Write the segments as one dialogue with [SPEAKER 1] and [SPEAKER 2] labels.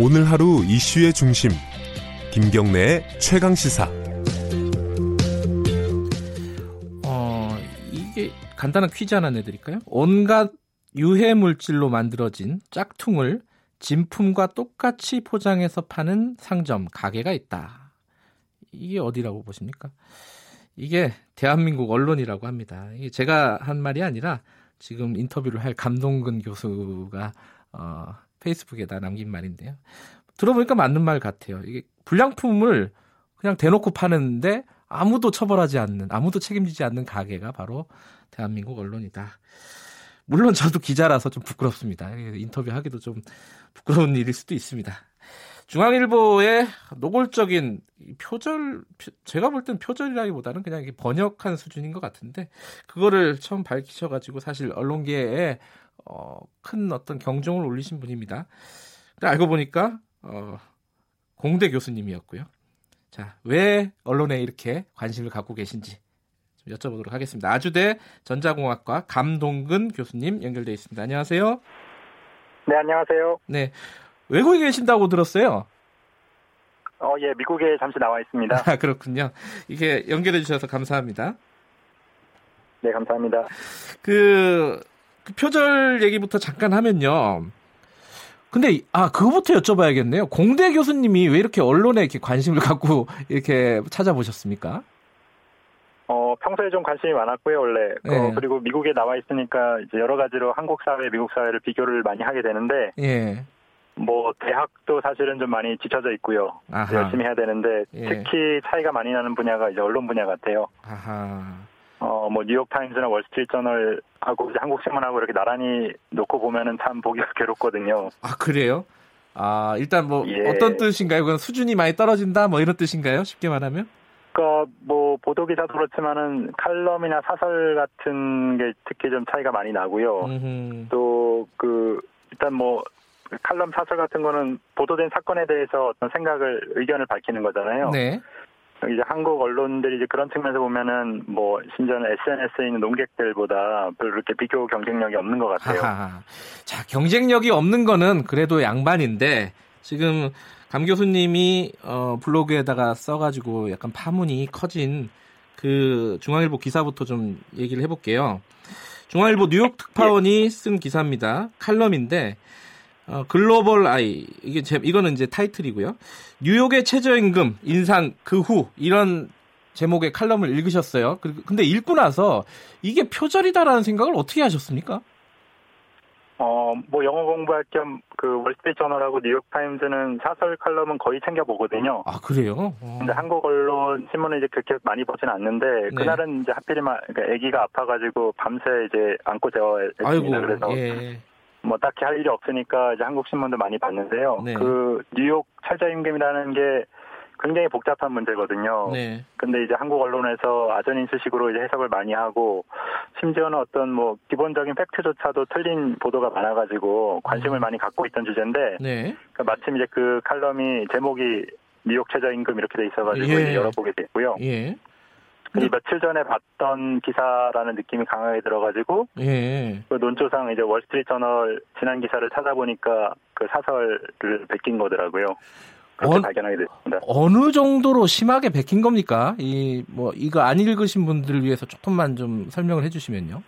[SPEAKER 1] 오늘 하루 이슈의 중심 김경래의 최강 시사.
[SPEAKER 2] 어 이게 간단한 퀴즈 하나 내드릴까요? 온갖 유해 물질로 만들어진 짝퉁을 진품과 똑같이 포장해서 파는 상점 가게가 있다. 이게 어디라고 보십니까? 이게 대한민국 언론이라고 합니다. 이게 제가 한 말이 아니라 지금 인터뷰를 할 감동근 교수가 어, 페이스북에다 남긴 말인데요. 들어보니까 맞는 말 같아요. 이게 불량품을 그냥 대놓고 파는데 아무도 처벌하지 않는, 아무도 책임지지 않는 가게가 바로 대한민국 언론이다. 물론 저도 기자라서 좀 부끄럽습니다. 인터뷰하기도 좀 부끄러운 일일 수도 있습니다. 중앙일보의 노골적인 표절, 제가 볼 땐 표절이라기보다는 그냥 번역한 수준인 것 같은데, 그거를 처음 밝히셔가지고 사실 언론계에 어, 큰 어떤 경종을 울리신 분입니다. 알고 보니까 어, 공대 교수님이었고요. 자, 왜 언론에 이렇게 관심을 갖고 계신지 좀 여쭤보도록 하겠습니다. 아주대 전자공학과 감동근 교수님 연결돼 있습니다. 안녕하세요.
[SPEAKER 3] 네, 안녕하세요.
[SPEAKER 2] 네, 외국에 계신다고 들었어요.
[SPEAKER 3] 어, 예, 미국에 잠시 나와 있습니다.
[SPEAKER 2] 아, 그렇군요. 이게 연결해 주셔서 감사합니다.
[SPEAKER 3] 네, 감사합니다.
[SPEAKER 2] 그, 그 표절 얘기부터 잠깐 하면요. 근데 아 그거부터 여쭤봐야겠네요. 공대 교수님이 왜 이렇게 언론에 이렇게 관심을 갖고 이렇게 찾아보셨습니까?
[SPEAKER 3] 어 평소에 좀 관심이 많았고요 원래 네. 어, 그리고 미국에 나와 있으니까 이제 여러 가지로 한국 사회, 미국 사회를 비교를 많이 하게 되는데 예. 뭐 대학도 사실은 좀 많이 지쳐져 있고요. 열심히 해야 되는데 예. 특히 차이가 많이 나는 분야가 이제 언론 분야 같아요. 아하. 어, 뭐, 뉴욕 타임즈나 월스트리트 저널하고 이제 한국 신문하고 이렇게 나란히 놓고 보면은 참 보기가 괴롭거든요.
[SPEAKER 2] 아, 그래요? 아, 일단 뭐, 예. 어떤 뜻인가요? 그건 수준이 많이 떨어진다? 뭐 이런 뜻인가요? 쉽게 말하면?
[SPEAKER 3] 그니까 뭐, 보도기사도 그렇지만은 칼럼이나 사설 같은 게 특히 좀 차이가 많이 나고요. 또 그, 일단 뭐, 칼럼 사설 같은 거는 보도된 사건에 대해서 어떤 생각을, 의견을 밝히는 거잖아요. 네. 이제 한국 언론들이 이제 그런 측면에서 보면은 뭐 심지어는 SNS에 있는 농객들보다 별로 그렇게 비교 경쟁력이 없는 것 같아요. 하하.
[SPEAKER 2] 자 경쟁력이 없는 거는 그래도 양반인데 지금 감 교수님이 어, 블로그에다가 써가지고 약간 파문이 커진 그 중앙일보 기사부터 좀 얘기를 해볼게요. 중앙일보 뉴욕 특파원이 예. 쓴 기사입니다. 칼럼인데 어, 글로벌 아이 이게 제, 이거는 이제 타이틀이고요. 뉴욕의 최저임금 인상 그 후 이런 제목의 칼럼을 읽으셨어요. 근데 읽고 나서 이게 표절이다라는 생각을 어떻게 하셨습니까?
[SPEAKER 3] 어, 뭐 영어 공부할 겸 그 월스트리트 저널하고 뉴욕 타임즈는 사설 칼럼은 거의 챙겨 보거든요.
[SPEAKER 2] 아 그래요?
[SPEAKER 3] 어. 근데 한국 언론 신문은 이제 그렇게 많이 보진 않는데 네. 그날은 이제 하필이면 그러니까 아기가 아파가지고 밤새 이제 안고 재워했습니다. 아이고, 그래서 예. 뭐 딱히 할 일이 없으니까 이제 한국 신문도 많이 봤는데요. 네. 그 뉴욕 최저 임금이라는 게 굉장히 복잡한 문제거든요. 네. 근데 이제 한국 언론에서 아전인수식으로 이제 해석을 많이 하고 심지어는 어떤 뭐 기본적인 팩트조차도 틀린 보도가 많아가지고 관심을 음. 많이 갖고 있던 주제인데 네. 그러니까 마침 이제 그 칼럼이 제목이 뉴욕 최저임금 이렇게 돼 있어가지고 예. 열어보게 됐고요. 예. 그 며칠 전에 봤던 기사라는 느낌이 강하게 들어가지고 예. 그 논조상 이제 월스트리트 저널 지난 기사를 찾아보니까 그 사설을 베낀 거더라고요. 그렇게 어, 발견하게 됐습니다.
[SPEAKER 2] 어느 정도로 심하게 베낀 겁니까? 이 뭐 이거 안 읽으신 분들을 위해서 조금만 좀 설명을 해주시면요.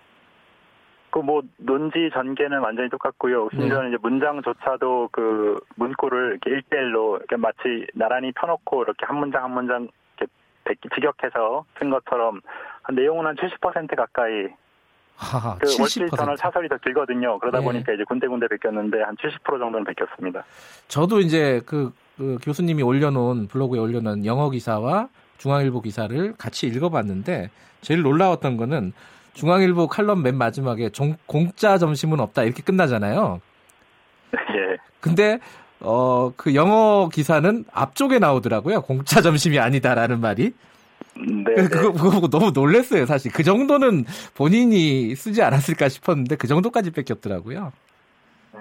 [SPEAKER 3] 그 뭐 논지 전개는 완전히 똑같고요. 심지어는 네. 이제 문장조차도 그 문구를 이렇게 일대일로 이렇게 마치 나란히 펴놓고 이렇게 한 문장 한 문장 직역해서 쓴 것처럼 내용은 한 70% 가까이 하하, 그 월스트리트 저널 사설이 더 길거든요. 그러다 네. 보니까 이제 군데군데 베꼈는데 한 70% 정도는 베꼈습니다.
[SPEAKER 2] 저도 이제 그, 그 교수님이 올려놓은 블로그에 올려놓은 영어 기사와 중앙일보 기사를 같이 읽어봤는데 제일 놀라웠던 거는 중앙일보 칼럼 맨 마지막에 종, 공짜 점심은 없다 이렇게 끝나잖아요. 예. 근데 어, 그 영어 기사는 앞쪽에 나오더라고요. 공짜 점심이 아니다라는 말이. 네. 그, 그거, 그거 보고 너무 놀랐어요, 사실. 그 정도는 본인이 쓰지 않았을까 싶었는데 그 정도까지 뺏겼더라고요.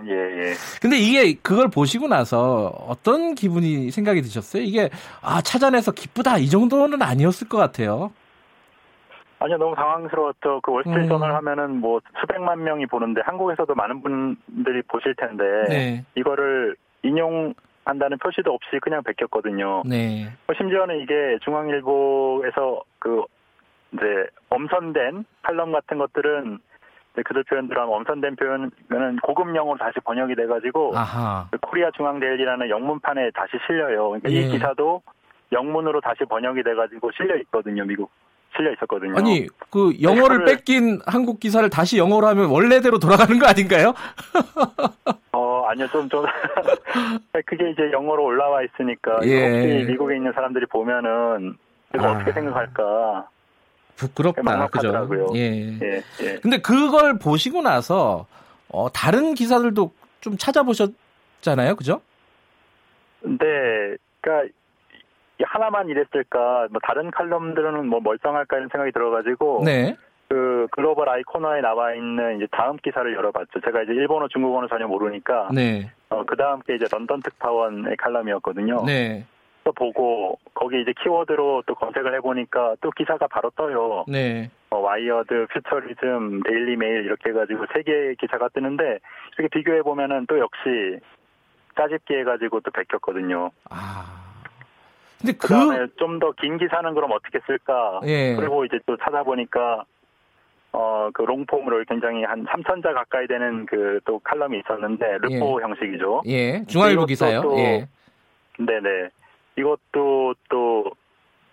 [SPEAKER 3] 예, 예.
[SPEAKER 2] 근데 이게 그걸 보시고 나서 어떤 기분이 생각이 드셨어요? 이게 아, 찾아내서 기쁘다 이 정도는 아니었을 것 같아요.
[SPEAKER 3] 아니요, 너무 당황스러웠죠. 그 월스트리트 저널 음. 하면은 뭐 수백만 명이 보는데 한국에서도 많은 분들이 보실 텐데 네. 이거를 인용하는 한다는 표시도 없이 그냥 베꼈거든요. 네. 뭐 심지어는 이게 중앙일보에서 그 이제 엄선된 칼럼 같은 것들은 그들 표현대로 하면 엄선된 표현은 고급 영어로 다시 번역이 돼가지고 그 코리아 중앙데일리라는 영문판에 다시 실려요. 그러니까 예. 이 기사도 영문으로 다시 번역이 돼가지고 실려 있거든요, 미국. 실려 있었거든요.
[SPEAKER 2] 아니 그 영어를 네, 뺏긴 한국 기사를 다시 영어로 하면 원래대로 돌아가는 거 아닌가요?
[SPEAKER 3] 어 아니요 좀 좀 그게 이제 영어로 올라와 있으니까 예. 혹시 미국에 있는 사람들이 보면은 아. 어떻게 생각할까?
[SPEAKER 2] 부끄럽다, 그죠? 예. 예, 예. 근데 그걸 보시고 나서 어, 다른 기사들도 좀 찾아보셨잖아요, 그죠?
[SPEAKER 3] 네, 그러니까 하나만 이랬을까, 뭐 다른 칼럼들은 뭐 멀쩡할까 이런 생각이 들어가지고, 네. 그 글로벌 아이 코너에 나와 있는 이제 다음 기사를 열어봤죠. 제가 이제 일본어, 중국어는 전혀 모르니까, 네. 어, 그 다음 게 이제 런던 특파원의 칼럼이었거든요. 네. 또 보고 거기 이제 키워드로 또 검색을 해보니까 또 기사가 바로 떠요. 네. 어, 와이어드, 퓨처리즘, 데일리 메일 이렇게 해가지고 세 개의 기사가 뜨는데 이렇게 비교해 보면은 또 역시 짜집기 해가지고 또 베꼈거든요. 아. 근데 그 다음에 좀더 긴 기사는 그럼 어떻게 쓸까? 예. 그리고 이제 또 찾아보니까 어, 그 롱폼으로 굉장히 한 3천자 가까이 되는 그 또 칼럼이 있었는데, 르포 예. 형식이죠.
[SPEAKER 2] 예. 중앙일보 기사요. 또, 예.
[SPEAKER 3] 네네. 이것도 또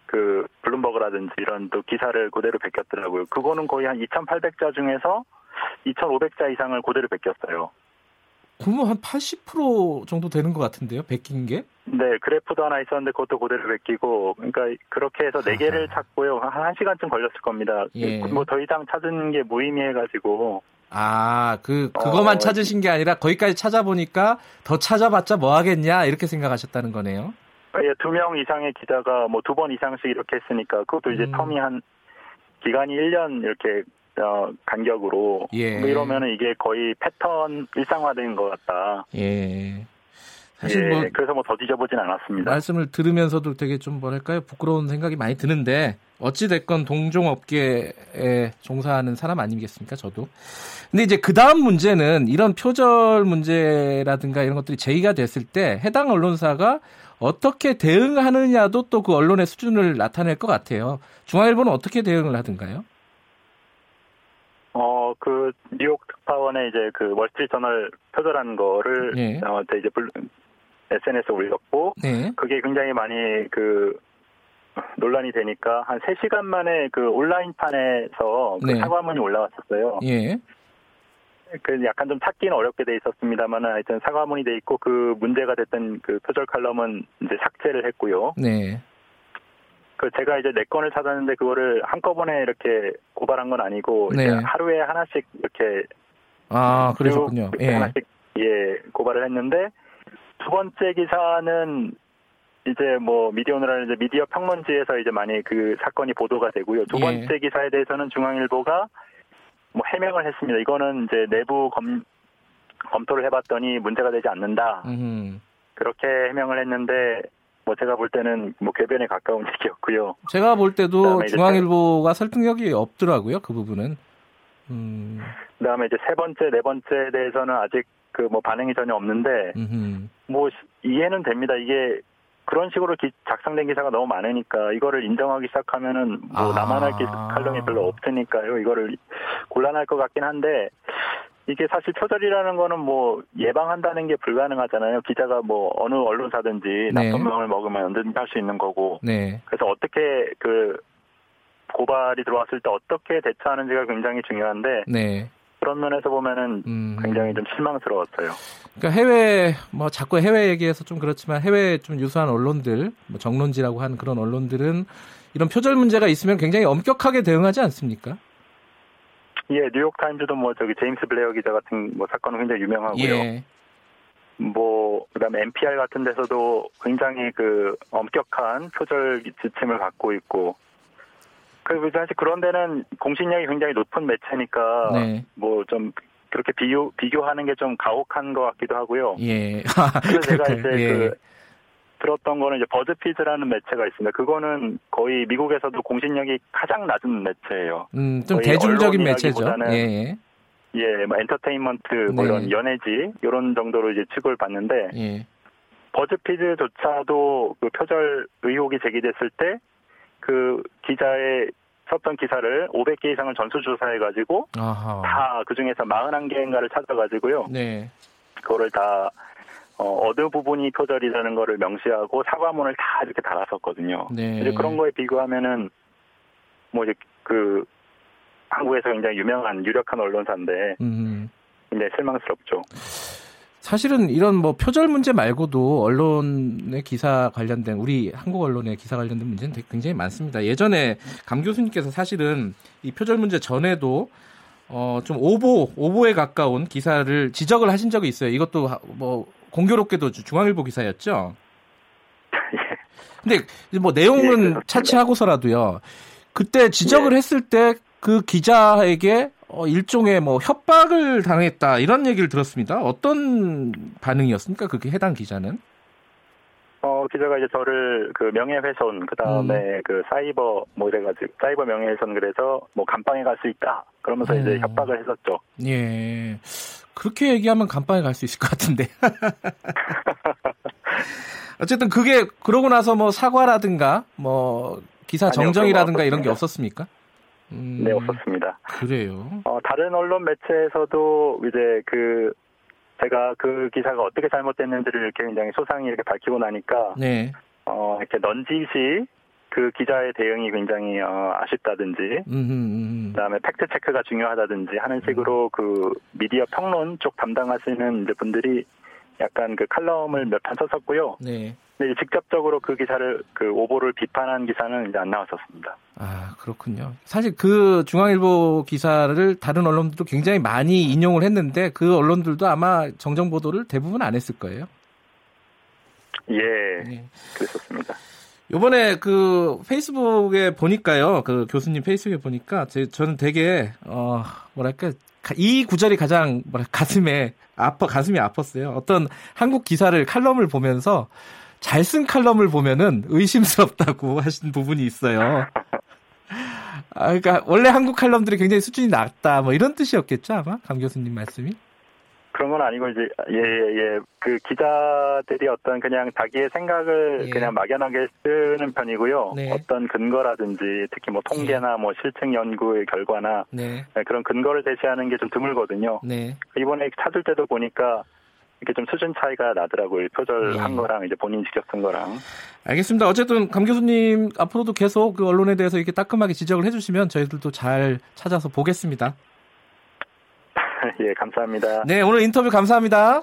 [SPEAKER 3] 그 블룸버그라든지 이런 또 기사를 그대로 베꼈더라고요. 그거는 거의 한 2,800자 중에서 2,500자 이상을 그대로 베꼈어요.
[SPEAKER 2] 그러면 한 80% 정도 되는 것 같은데요, 베낀 게?
[SPEAKER 3] 네, 그래프도 하나 있었는데 그것도 그대로 베끼고, 그러니까 그렇게 해서 네 개를 찾고요. 한 1시간쯤 걸렸을 겁니다. 예. 뭐더 이상 찾은 게 무의미해가지고.
[SPEAKER 2] 아, 그, 그거만 어, 찾으신 게 아니라 거기까지 찾아보니까 더 찾아봤자 뭐 하겠냐, 이렇게 생각하셨다는 거네요.
[SPEAKER 3] 예, 두 명 이상의 기자가 뭐 두 번 이상씩 이렇게 했으니까 그것도 이제 음. 텀이 한 기간이 1년 이렇게 어, 간격으로 예. 뭐 이러면 은 이게 거의 패턴 일상화된 것 같다. 예. 사실 예, 뭐 그래서 뭐 더 뒤져보진 않았습니다.
[SPEAKER 2] 말씀을 들으면서도 되게 좀 뭐랄까요 부끄러운 생각이 많이 드는데 어찌 됐건 동종업계에 종사하는 사람 아니겠습니까 저도. 근데 이제 그 다음 문제는 이런 표절 문제라든가 이런 것들이 제기가 됐을 때 해당 언론사가 어떻게 대응하느냐도 또 그 언론의 수준을 나타낼 것 같아요. 중앙일보는 어떻게 대응을 하든가요?
[SPEAKER 3] 어, 그 뉴욕 특파원의 이제 그 월스트리트 저널 표절한 거를 네. 어, 이제 SNS에 올렸고 네. 그게 굉장히 많이 그 논란이 되니까 한 3시간 만에 그 온라인판에서 그 네. 사과문이 올라왔었어요. 예. 그 약간 좀 찾기는 어렵게 돼 있었습니다만은 하여튼 사과문이 돼 있고 그 문제가 됐던 그 표절 칼럼은 이제 삭제를 했고요. 네. 그 제가 이제 네 건을 찾았는데 그거를 한꺼번에 이렇게 고발한 건 아니고 네. 하루에 하나씩 이렇게
[SPEAKER 2] 아 그러셨군요.
[SPEAKER 3] 예. 하나씩 예 고발을 했는데 두 번째 기사는 이제 뭐 미디어오늘라는 이제 미디어 평론지에서 이제 많이 그 사건이 보도가 되고요. 두 예. 번째 예. 기사에 대해서는 중앙일보가 뭐 해명을 했습니다. 이거는 이제 내부 검 검토를 해봤더니 문제가 되지 않는다. 음. 그렇게 해명을 했는데 뭐 제가 볼 때는 뭐 궤변에 가까운 얘기였고요.
[SPEAKER 2] 제가 볼 때도 중앙일보가 설득력이 없더라고요. 그 부분은.
[SPEAKER 3] 음. 그다음에 이제 세 번째, 네 번째에 대해서는 아직 그 뭐 반응이 전혀 없는데 음흠. 뭐 이해는 됩니다. 이게 그런 식으로 기, 작성된 기사가 너무 많으니까 이거를 인정하기 시작하면은 뭐 아. 나만 할 칼럼이 별로 없으니까요. 이거를 곤란할 것 같긴 한데 이게 사실 표절이라는 거는 뭐 예방한다는 게 불가능하잖아요. 기자가 뭐 어느 언론사든지 네. 나쁜 마음을 먹으면 언제든지 할 수 있는 거고. 네. 그래서 어떻게 그 고발이 들어왔을 때 어떻게 대처하는지가 굉장히 중요한데 네. 그런 면에서 보면은 음. 굉장히 좀 실망스러웠어요.
[SPEAKER 2] 그러니까 해외 뭐 자꾸 해외 얘기해서 좀 그렇지만 해외 좀 유수한 언론들, 뭐 정론지라고 하는 그런 언론들은 이런 표절 문제가 있으면 굉장히 엄격하게 대응하지 않습니까?
[SPEAKER 3] 예, 뉴욕 타임즈도 뭐 저기 제임스 블레어 기자 같은 뭐 사건은 굉장히 유명하고요. 예. 뭐 그다음에 NPR 같은 데서도 굉장히 그 엄격한 표절 지침을 갖고 있고 그 사실 그런 데는 공신력이 굉장히 높은 매체니까 네. 뭐좀 그렇게 비교 비교하는 게 좀 가혹한 것 같기도 하고요. 예. 그래서 제가 이제 예. 그 들었던 거는 이제 버즈피드라는 매체가 있습니다. 그거는 거의 미국에서도 공신력이 가장 낮은 매체예요.
[SPEAKER 2] 음, 좀 대중적인 매체죠. 예, 예.
[SPEAKER 3] 예, 뭐 엔터테인먼트 뭐 네. 이런 연예지 이런 정도로 이제 취급을 받는데 예. 버즈피드조차도 그 표절 의혹이 제기됐을 때 그 기자의 썼던 기사를 500개 이상을 전수조사해가지고 다 그 중에서 41개인가를 찾아가지고요. 네. 그거를 다 어, 어느 부분이 표절이라는 거를 명시하고 사과문을 다 이렇게 달았었거든요. 네. 이제 그런 거에 비교하면은 뭐 이제 그 한국에서 굉장히 유명한 유력한 언론사인데 음. 굉장히 실망스럽죠.
[SPEAKER 2] 사실은 이런 뭐 표절 문제 말고도 언론의 기사 관련된 우리 한국 언론의 기사 관련된 문제는 굉장히 많습니다. 예전에 감 교수님께서 사실은 이 표절 문제 전에도 어 좀 오보 오보에 가까운 기사를 지적을 하신 적이 있어요. 이것도 뭐 공교롭게도 중앙일보 기사였죠. 근데 뭐 내용은 예, 차치하고서라도요. 그때 지적을 예. 했을 때 그 기자에게 어, 일종의 뭐 협박을 당했다 이런 얘기를 들었습니다. 어떤 반응이었습니까? 그게 해당 기자는?
[SPEAKER 3] 어 기자가 이제 저를 그 명예훼손 그 다음에 음. 그 사이버 뭐 이래가지고 사이버 명예훼손 그래서 뭐 감방에 갈 수 있다 그러면서 음. 이제 협박을 했었죠.
[SPEAKER 2] 예 그렇게 얘기하면 감방에 갈 수 있을 것 같은데. 어쨌든 그게 그러고 나서 뭐 사과라든가 뭐 기사 정정이라든가 이런 게 없었습니까?
[SPEAKER 3] 음, 네, 없었습니다.
[SPEAKER 2] 그래요.
[SPEAKER 3] 어, 다른 언론 매체에서도 이제 그 제가 그 기사가 어떻게 잘못됐는지를 이렇게 굉장히 소상히 이렇게 밝히고 나니까 네. 어, 이렇게 넌지시 그 기자의 대응이 굉장히 어, 아쉽다든지, 음흠, 그다음에 팩트 체크가 중요하다든지 하는 식으로 그 미디어 평론 쪽 담당하시는 이제 분들이 약간 그 칼럼을 몇판 썼었고요. 네. 근데 직접적으로 그 기사를 그 오보를 비판한 기사는 이제 안 나왔었습니다.
[SPEAKER 2] 아 그렇군요. 사실 그 중앙일보 기사를 다른 언론들도 굉장히 많이 인용을 했는데 그 언론들도 아마 정정 보도를 대부분 안 했을 거예요.
[SPEAKER 3] 예, 네. 그랬었습니다.
[SPEAKER 2] 요번에 그 페이스북에 보니까요, 그 교수님 페이스북에 보니까 제, 저는 되게 어 뭐랄까 이 구절이 가장 뭐랄 가슴에 아파 가슴이 아팠어요. 어떤 한국 기사를 칼럼을 보면서 잘 쓴 칼럼을 보면은 의심스럽다고 하신 부분이 있어요. 아, 그러니까 원래 한국 칼럼들이 굉장히 수준이 낮다, 뭐 이런 뜻이었겠죠 아마 감 교수님 말씀이?
[SPEAKER 3] 그런 건 아니고 이제 예예 예. 그 기자들이 어떤 그냥 자기의 생각을 예. 그냥 막연하게 쓰는 편이고요. 네. 어떤 근거라든지 특히 뭐 통계나 예. 뭐 실증 연구의 결과나 네. 네, 그런 근거를 제시하는 게 좀 드물거든요. 네. 이번에 찾을 때도 보니까 이렇게 좀 수준 차이가 나더라고요. 표절한 예. 거랑 이제 본인 직접 쓴 거랑.
[SPEAKER 2] 알겠습니다. 어쨌든 감 교수님 앞으로도 계속 그 언론에 대해서 이렇게 따끔하게 지적을 해주시면 저희들도 잘 찾아서 보겠습니다.
[SPEAKER 3] 예, 감사합니다.
[SPEAKER 2] 네, 오늘 인터뷰 감사합니다.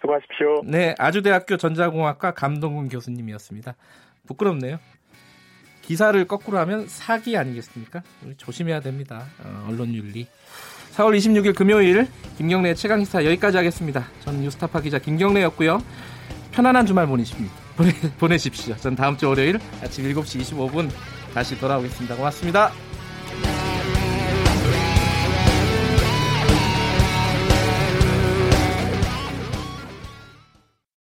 [SPEAKER 3] 수고하십시오.
[SPEAKER 2] 네, 아주대학교 전자공학과 감동근 교수님이었습니다. 부끄럽네요. 기사를 거꾸로 하면 사기 아니겠습니까? 조심해야 됩니다. 어, 언론 윤리. 4월 26일 금요일 김경래 최강시사 여기까지 하겠습니다. 저는 뉴스타파 기자 김경래였고요. 편안한 주말 보내십니다. 보내, 보내십시오. 전 다음 주 월요일 아침 7시 25분 다시 돌아오겠습니다. 고맙습니다.